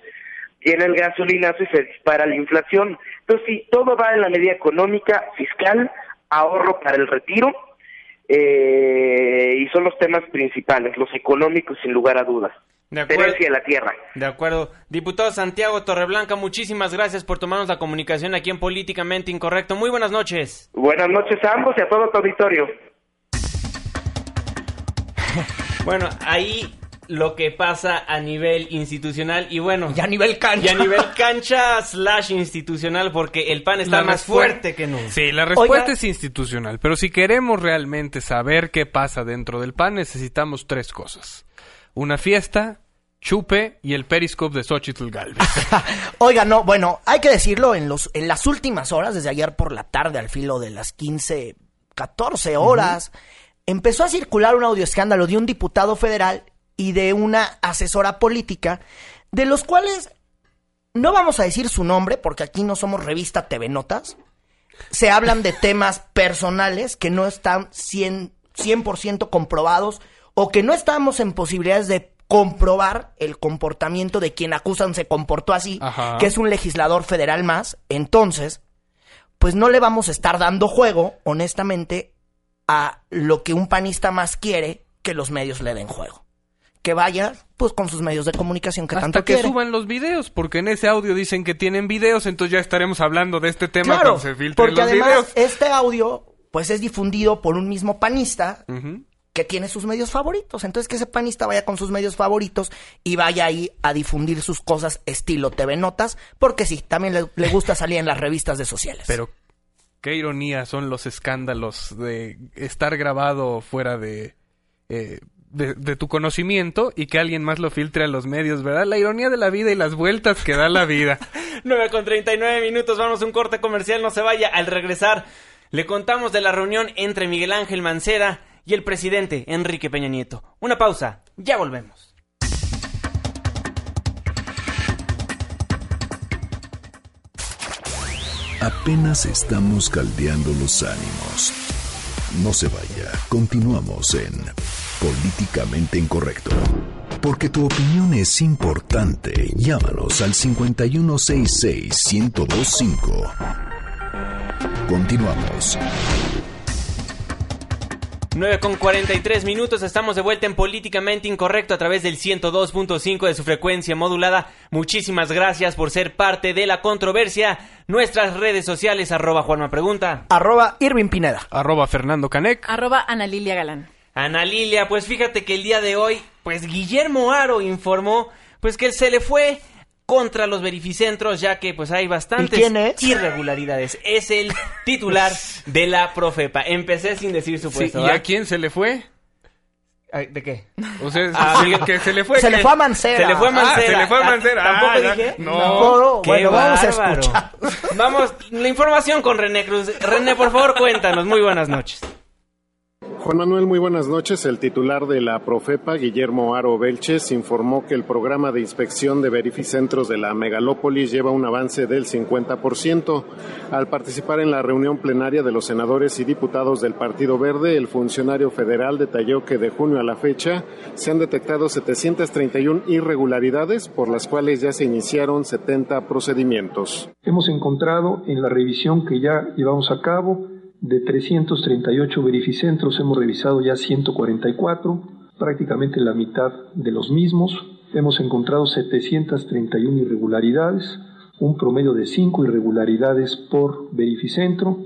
viene el gasolinazo y se dispara la inflación. Entonces, sí, todo va en la medida económica, fiscal, ahorro para el retiro, eh, y son los temas principales, los económicos sin lugar a dudas. De acuerdo. De la tierra. De acuerdo. Diputado Santiago Torreblanca, muchísimas gracias por tomarnos la comunicación aquí en Políticamente Incorrecto. Muy buenas noches. Buenas noches a ambos y a todo tu auditorio. Bueno, ahí lo que pasa a nivel institucional y bueno. Y a nivel cancha. Y a nivel cancha slash institucional porque el PAN está La más fuerte que nunca. Sí, la respuesta Oiga. es institucional, pero si queremos realmente saber qué pasa dentro del PAN, necesitamos tres cosas. Una fiesta, chupe y el periscope de Xochitl Galvez. Oiga, no, bueno, hay que decirlo, en, los, en las últimas horas, desde ayer por la tarde, al filo de las 15, 14 horas, empezó a circular un audio escándalo de un diputado federal y de una asesora política, de los cuales no vamos a decir su nombre, porque aquí no somos revista TV Notas. Se hablan de temas personales que no están 100%, 100% comprobados o que no estamos en posibilidades de comprobar el comportamiento de quien acusan se comportó así, Ajá. que es un legislador federal más. Entonces, pues no le vamos a estar dando juego, honestamente, a lo que un panista más quiere que los medios le den juego. Que vaya, pues, con sus medios de comunicación que Hasta tanto que quiere. suban los videos, porque en ese audio dicen que tienen videos, entonces ya estaremos hablando de este tema Claro, cuando se filtren porque los además videos. este audio, pues, es difundido por un mismo panista que tiene sus medios favoritos. Entonces que ese panista vaya con sus medios favoritos y vaya ahí a difundir sus cosas estilo TV Notas, porque sí, también le, le gusta salir en las revistas de sociales. Pero qué ironía son los escándalos de estar grabado fuera de, eh, de, de tu conocimiento y que alguien más lo filtre a los medios, ¿verdad? La ironía de la vida y las vueltas que da la vida. 9 con 39 minutos, vamos a un corte comercial, no se vaya. Al regresar, le contamos de la reunión entre Miguel Ángel Mancera y el presidente Enrique Peña Nieto. Una pausa, ya volvemos. Apenas estamos caldeando los ánimos. No se vaya, continuamos en Políticamente Incorrecto. Porque tu opinión es importante, llámanos al 5166-1025. Continuamos. 9 con 43 minutos, estamos de vuelta en Políticamente Incorrecto a través del 102.5 de su frecuencia modulada. Muchísimas gracias por ser parte de la controversia. Nuestras redes sociales, arroba Juanma Pregunta. Arroba Irving Pineda. Arroba Fernando Canec. Arroba Ana Lilia Galán. Ana Lilia, pues fíjate que el día de hoy, pues Guillermo Aro informó, pues que se le fue contra los verificentros, ya que pues hay bastantes ¿Y quién es? irregularidades. Es el titular de la Profepa. Empecé sin decir su Sí, puesto. ¿Y a quién se le fue? ¿De qué? O sea, Ah, sí, que se le fue. Se le fue a Mancera. Se le fue a Mancera. Ah, se le fue a Ah, Mancera. ¿Tampoco Ah, dije? No. No, Qué bueno, vamos a escuchar. Vamos, la información con René Cruz. René, por favor, cuéntanos. Muy buenas noches. Juan Manuel, muy buenas noches. El titular de la Profepa, Guillermo Aro Belches, informó que el programa de inspección de verificentros de la megalópolis lleva un avance del 50%. Al participar en la reunión plenaria de los senadores y diputados del Partido Verde, el funcionario federal detalló que de junio a la fecha se han detectado 731 irregularidades, por las cuales ya se iniciaron 70 procedimientos. Hemos encontrado en la revisión que ya llevamos a cabo de 338 verificentros, hemos revisado ya 144, prácticamente la mitad de los mismos. Hemos encontrado 731 irregularidades, un promedio de 5 irregularidades por verificentro.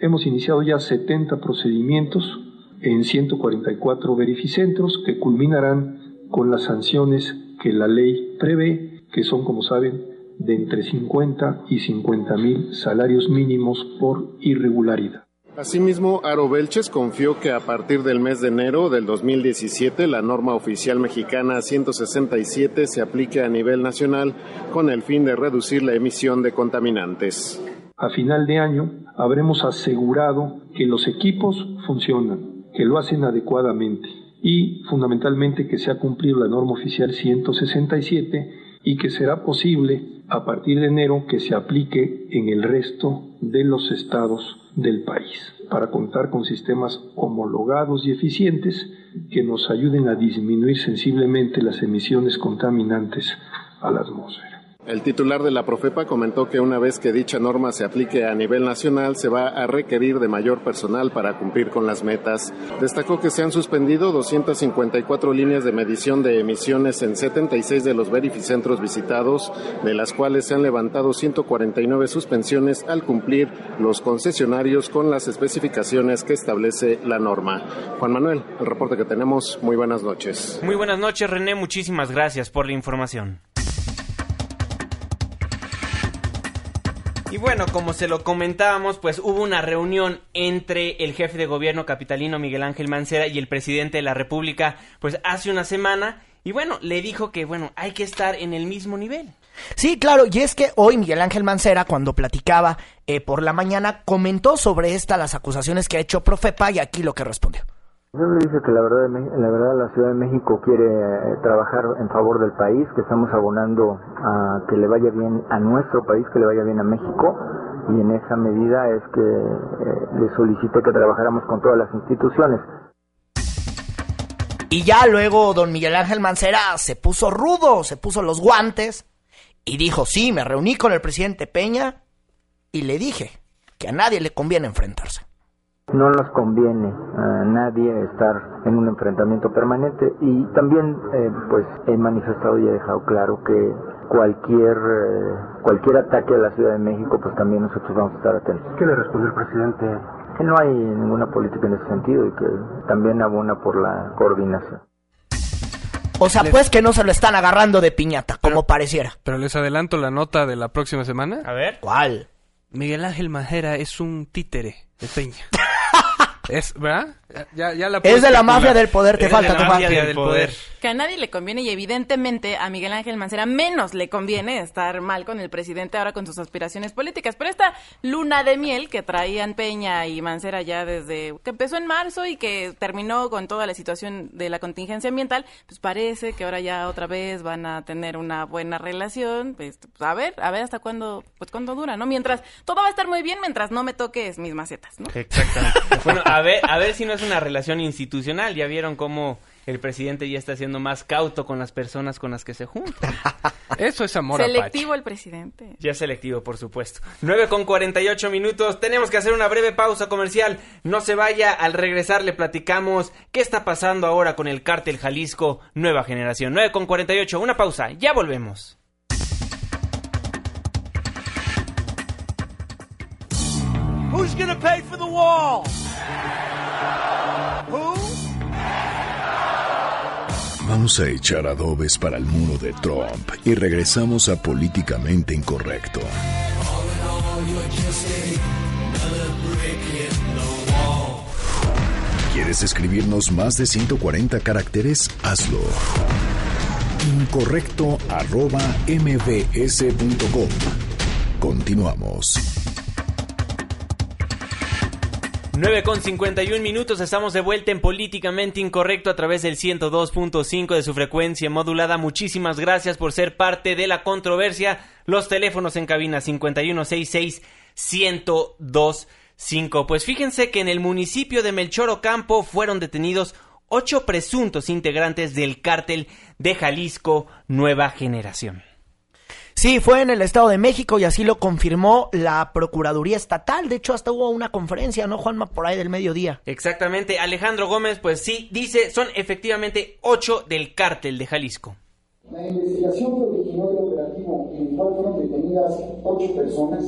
Hemos iniciado ya 70 procedimientos en 144 verificentros que culminarán con las sanciones que la ley prevé, que son, como saben, de entre 50 y 50 mil salarios mínimos por irregularidad. Asimismo, Aro Belches confió que a partir del mes de enero del 2017 la norma oficial mexicana 167 se aplique a nivel nacional con el fin de reducir la emisión de contaminantes. A final de año habremos asegurado que los equipos funcionan, que lo hacen adecuadamente y fundamentalmente que se ha cumplido la norma oficial 167 y que será posible a partir de enero que se aplique en el resto de los estados del país para contar con sistemas homologados y eficientes que nos ayuden a disminuir sensiblemente las emisiones contaminantes a la atmósfera. El titular de la Profepa comentó que una vez que dicha norma se aplique a nivel nacional, se va a requerir de mayor personal para cumplir con las metas. Destacó que se han suspendido 254 líneas de medición de emisiones en 76 de los verificentros visitados, de las cuales se han levantado 149 suspensiones al cumplir los concesionarios con las especificaciones que establece la norma. Juan Manuel, el reporte que tenemos, muy buenas noches. Muy buenas noches, René. Muchísimas gracias por la información. Y bueno, como se lo comentábamos, pues hubo una reunión entre el jefe de gobierno capitalino Miguel Ángel Mancera y el presidente de la República, pues hace una semana. Y bueno, le dijo que, bueno, hay que estar en el mismo nivel. Sí, claro, y es que hoy Miguel Ángel Mancera, cuando platicaba eh, por la mañana, comentó sobre esta las acusaciones que ha hecho Profepa y aquí lo que respondió. Le dice que la verdad, la verdad la Ciudad de México quiere eh, trabajar en favor del país, que estamos abonando a que le vaya bien a nuestro país, que le vaya bien a México, y en esa medida es que eh, le solicité que trabajáramos con todas las instituciones. Y ya luego don Miguel Ángel Mancera se puso rudo, se puso los guantes y dijo, sí, me reuní con el presidente Peña y le dije que a nadie le conviene enfrentarse. No nos conviene a nadie estar en un enfrentamiento permanente y también eh, pues he manifestado y he dejado claro que cualquier eh, cualquier ataque a la Ciudad de México pues también nosotros vamos a estar atentos. ¿Qué le respondió el presidente? Que no hay ninguna política en ese sentido y que también abona por la coordinación. O sea, pues que no se lo están agarrando de piñata, como pareciera. Pero les adelanto la nota de la próxima semana. A ver. ¿Cuál? Miguel Ángel Majera es un títere de Peña. es, ¿verdad? Ya, ya la Es de la mafia del poder, te Es falta, de te la falta. mafia del poder. Que a nadie le conviene y evidentemente a Miguel Ángel Mancera menos le conviene estar mal con el presidente ahora con sus aspiraciones políticas. Pero esta luna de miel que traían Peña y Mancera ya desde que empezó en marzo y que terminó con toda la situación de la contingencia ambiental, pues parece que ahora ya otra vez van a tener una buena relación. Pues, pues, a ver, a ver hasta cuándo, pues cuándo dura, ¿no? Mientras todo va a estar muy bien mientras no me toques mis macetas, ¿no? Exactamente. bueno, a ver, a ver si no es una relación institucional. Ya vieron cómo el presidente ya está siendo más cauto con las personas con las que se junta. Eso es amor Selectivo el presidente. Ya selectivo, por supuesto. 9 con 48 minutos. Tenemos que hacer una breve pausa comercial. No se vaya. Al regresar le platicamos qué está pasando ahora con el cártel Jalisco Nueva Generación. 9 con 48. Una pausa. Ya volvemos. Who's gonna pay for the wall? Vamos a echar adobes para el muro de Trump y regresamos a Políticamente Incorrecto. ¿Quieres escribirnos más de 140 caracteres? Hazlo. Incorrecto arroba mbs.com. Continuamos. 9 con 51 minutos, estamos de vuelta en Políticamente Incorrecto a través del 102.5 de su frecuencia modulada. Muchísimas gracias por ser parte de la controversia. Los teléfonos en cabina 5166-1025. Pues fíjense que en el municipio de Melchor Ocampo fueron detenidos ocho presuntos integrantes del cártel de Jalisco Nueva Generación. Sí, fue en el Estado de México y así lo confirmó la Procuraduría Estatal. De hecho, hasta hubo una conferencia, ¿no, Juanma? Por ahí del mediodía. Exactamente, Alejandro Gómez, pues sí, dice, son efectivamente ocho del cártel de Jalisco. La investigación que originó el operativo en el cual fueron detenidas ocho personas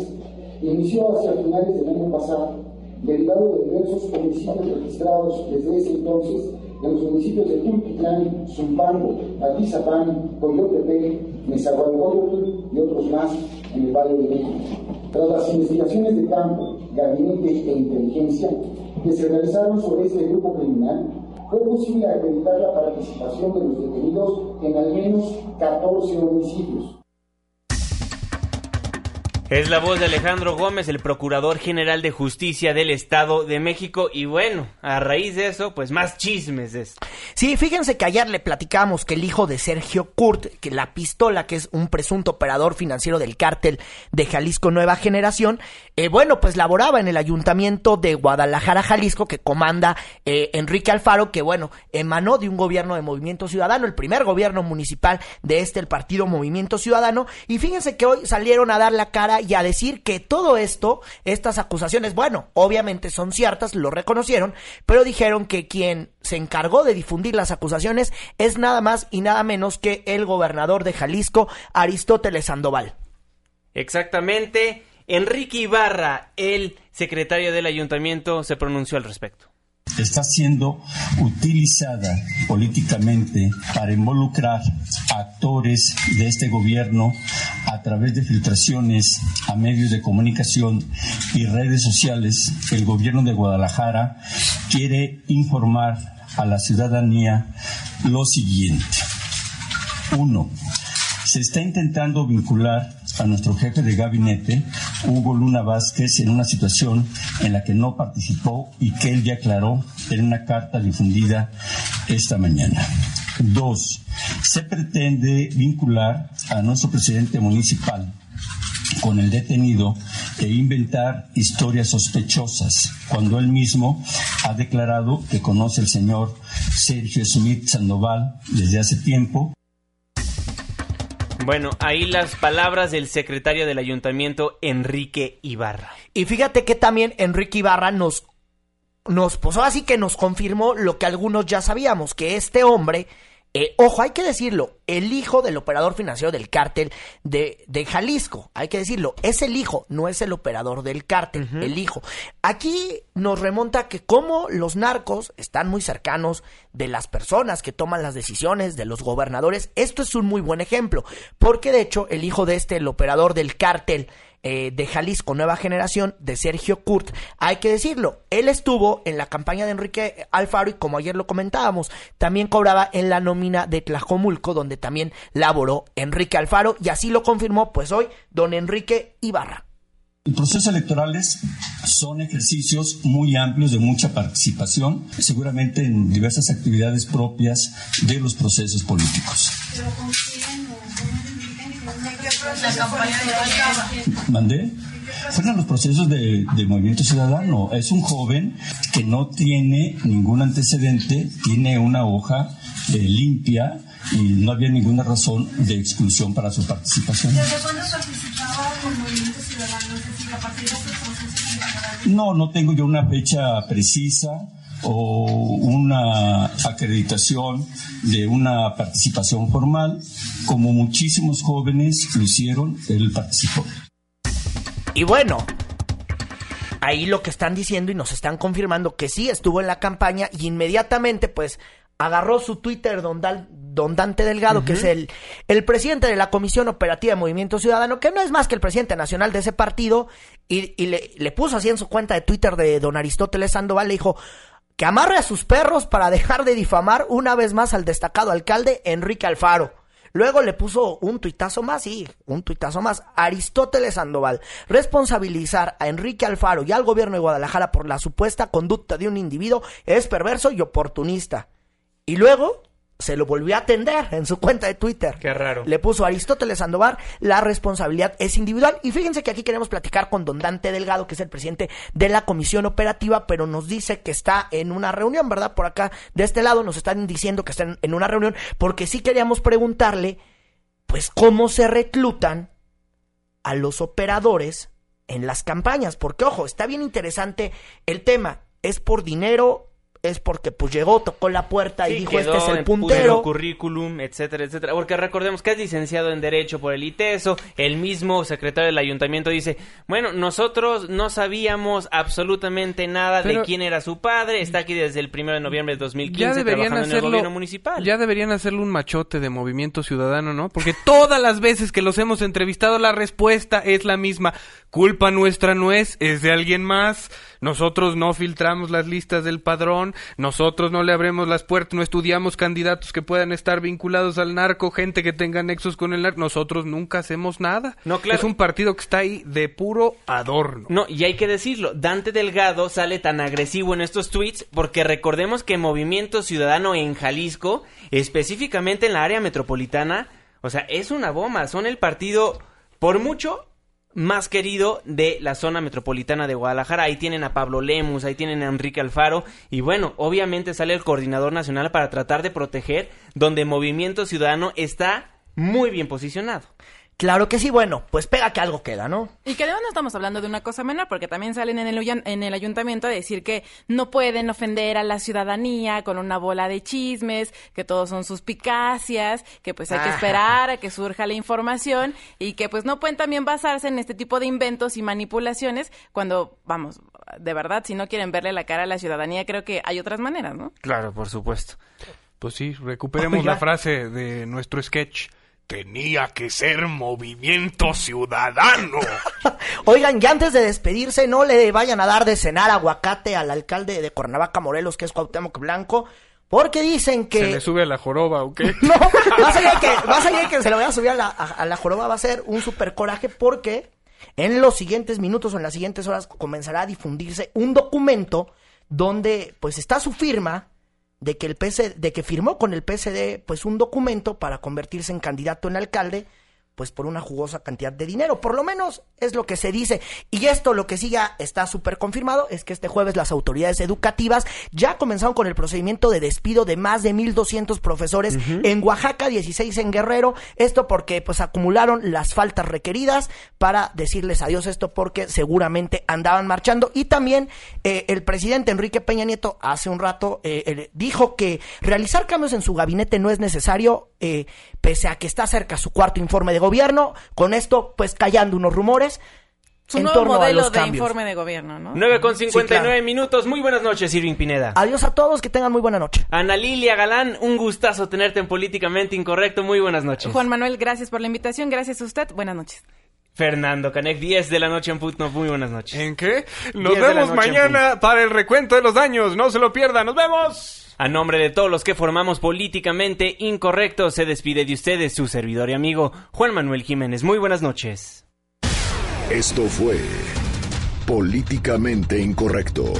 inició hacia finales del año pasado, derivado de diversos homicidios registrados desde ese entonces en los municipios de Tultitlán, Zumpango, Atizapán, Coyotepec, Nezahualcóyotl y otros más en el Valle de México. Tras las investigaciones de campo, gabinete e inteligencia que se realizaron sobre este grupo criminal, fue posible acreditar la participación de los detenidos en al menos 14 homicidios. Es la voz de Alejandro Gómez, el Procurador General de Justicia del Estado de México. Y bueno, a raíz de eso, pues más chismes de esto. Sí, fíjense que ayer le platicamos que el hijo de Sergio Kurt, que la pistola, que es un presunto operador financiero del cártel de Jalisco Nueva Generación, eh, bueno, pues laboraba en el ayuntamiento de Guadalajara, Jalisco, que comanda eh, Enrique Alfaro, que bueno, emanó de un gobierno de Movimiento Ciudadano, el primer gobierno municipal de este, el partido Movimiento Ciudadano. Y fíjense que hoy salieron a dar la cara y a decir que todo esto, estas acusaciones, bueno, obviamente son ciertas, lo reconocieron, pero dijeron que quien se encargó de difundir las acusaciones es nada más y nada menos que el gobernador de Jalisco, Aristóteles Sandoval. Exactamente. Enrique Ibarra, el secretario del ayuntamiento, se pronunció al respecto está siendo utilizada políticamente para involucrar actores de este gobierno a través de filtraciones a medios de comunicación y redes sociales. El gobierno de Guadalajara quiere informar a la ciudadanía lo siguiente. Uno, se está intentando vincular a nuestro jefe de gabinete, Hugo Luna Vázquez, en una situación en la que no participó y que él ya aclaró en una carta difundida esta mañana. Dos, se pretende vincular a nuestro presidente municipal con el detenido e inventar historias sospechosas, cuando él mismo ha declarado que conoce al señor Sergio Smith Sandoval desde hace tiempo bueno, ahí las palabras del secretario del ayuntamiento, Enrique Ibarra. Y fíjate que también Enrique Ibarra nos, nos posó así que nos confirmó lo que algunos ya sabíamos, que este hombre eh, ojo, hay que decirlo, el hijo del operador financiero del cártel de, de, Jalisco, hay que decirlo, es el hijo, no es el operador del cártel, el hijo. Aquí nos remonta que como los narcos están muy cercanos de las personas que toman las decisiones, de los gobernadores, esto es un muy buen ejemplo, porque de hecho el hijo de este, el operador del cártel eh, de Jalisco Nueva Generación, de Sergio Kurt. Hay que decirlo, él estuvo en la campaña de Enrique Alfaro y como ayer lo comentábamos, también cobraba en la nómina de Tlajomulco, donde también laboró Enrique Alfaro y así lo confirmó pues hoy don Enrique Ibarra. Los procesos electorales son ejercicios muy amplios de mucha participación, seguramente en diversas actividades propias de los procesos políticos. ¿Mandé? Fueron los procesos de, movimiento ciudadano. Es un joven que no tiene ningún antecedente, tiene una hoja eh, limpia y no había ninguna razón de exclusión para su participación. ¿Desde cuándo participaba con Movimiento Ciudadano? Es decir, a partir de estos procesos No, no tengo yo una fecha precisa o una acreditación de una participación formal, como muchísimos jóvenes lo hicieron, él participó. Y bueno, ahí lo que están diciendo y nos están confirmando que sí estuvo en la campaña y inmediatamente pues agarró su Twitter don, Dal- don Dante Delgado, que es el, el presidente de la Comisión Operativa de Movimiento Ciudadano, que no es más que el presidente nacional de ese partido, y, y le, le puso así en su cuenta de Twitter de don Aristóteles Sandoval, le dijo que amarre a sus perros para dejar de difamar una vez más al destacado alcalde Enrique Alfaro. Luego le puso un tuitazo más, sí, un tuitazo más. Aristóteles Sandoval, responsabilizar a Enrique Alfaro y al gobierno de Guadalajara por la supuesta conducta de un individuo es perverso y oportunista. Y luego se lo volvió a atender en su cuenta de Twitter. Qué raro. Le puso Aristóteles Sandoval, la responsabilidad es individual. Y fíjense que aquí queremos platicar con don Dante Delgado, que es el presidente de la comisión operativa, pero nos dice que está en una reunión, ¿verdad? Por acá, de este lado, nos están diciendo que están en una reunión, porque sí queríamos preguntarle, pues, cómo se reclutan a los operadores en las campañas. Porque, ojo, está bien interesante el tema. ¿Es por dinero? ¿Es porque pues llegó, tocó la puerta y dijo quedó, este es el puso puntero? currículum, etcétera, etcétera. Porque recordemos que es licenciado en Derecho por el ITESO. El mismo secretario del ayuntamiento dice, bueno, nosotros no sabíamos absolutamente nada Pero- de quién era su padre. Está aquí desde el 1 de noviembre de 2015 ya deberían trabajando en el hacerlo gobierno municipal. ya deberían hacerle un machote de movimiento ciudadano no porque todas las veces que los hemos entrevistado la respuesta es la misma culpa nuestra no es es de alguien más nosotros no filtramos las listas del padrón nosotros no le abremos las puertas no estudiamos candidatos que puedan estar vinculados al narco gente que tenga nexos con el narco. Nosotros nunca hacemos nada. No, claro. es un partido que está ahí de puro adorno. No, y hay que decirlo, Dante Delgado sale tan agresivo en estos tweets porque recordemos que Movimiento Ciudadano en Jalisco, específicamente en la área metropolitana, o sea, es una bomba, son el partido por mucho más querido de la zona metropolitana de Guadalajara. Ahí tienen a Pablo Lemus, ahí tienen a Enrique Alfaro y bueno, obviamente sale el coordinador nacional para tratar de proteger donde Movimiento Ciudadano está muy bien posicionado. Claro que sí, bueno, pues pega que algo queda, ¿no? Y que además no estamos hablando de una cosa menor, porque también salen en el, en el ayuntamiento a decir que no pueden ofender a la ciudadanía con una bola de chismes, que todos son suspicacias, que pues hay que esperar a que surja la información y que pues no pueden también basarse en este tipo de inventos y manipulaciones cuando, vamos, de verdad, si no quieren verle la cara a la ciudadanía, creo que hay otras maneras, ¿no? Claro, por supuesto. Pues sí, recuperemos la frase de nuestro sketch. Tenía que ser movimiento ciudadano. Oigan, ya antes de despedirse, no le vayan a dar de cenar aguacate al alcalde de Cuernavaca, Morelos, que es Cuauhtémoc Blanco, porque dicen Se que... le sube a la joroba, ¿o qué? No, más allá de que, más allá de que se lo voy a subir a la, a, a la joroba, va a ser un super coraje porque en los siguientes minutos o en las siguientes horas comenzará a difundirse un documento donde pues está su firma de que el PC, de que firmó con el PSD pues un documento para convertirse en candidato en alcalde pues por una jugosa cantidad de dinero, por lo menos es lo que se dice. Y esto lo que sí ya está súper confirmado es que este jueves las autoridades educativas ya comenzaron con el procedimiento de despido de más de 1.200 profesores en Oaxaca, 16 en Guerrero, esto porque pues acumularon las faltas requeridas para decirles adiós. Esto porque seguramente andaban marchando. Y también eh, el presidente Enrique Peña Nieto hace un rato eh, eh, dijo que realizar cambios en su gabinete no es necesario eh, pese a que está cerca su cuarto informe de gobierno, con esto pues callando unos rumores Su en nuevo torno a los de cambios. informe de gobierno, ¿no? 9 con 59 Sí, claro. minutos. Muy buenas noches, Irving Pineda. Adiós a todos, que tengan muy buena noche. Ana Lilia Galán, un gustazo tenerte en Políticamente Incorrecto. Muy buenas noches. Juan Manuel, gracias por la invitación, gracias a usted, buenas noches. Fernando Canek, 10 de la noche en Putno. Muy buenas noches. ¿En qué? Nos 10 de la vemos mañana para el recuento de los daños. No se lo pierdan. ¡Nos vemos! A nombre de todos los que formamos Políticamente Incorrecto, se despide de ustedes su servidor y amigo Juan Manuel Jiménez. Muy buenas noches. Esto fue Políticamente Incorrecto.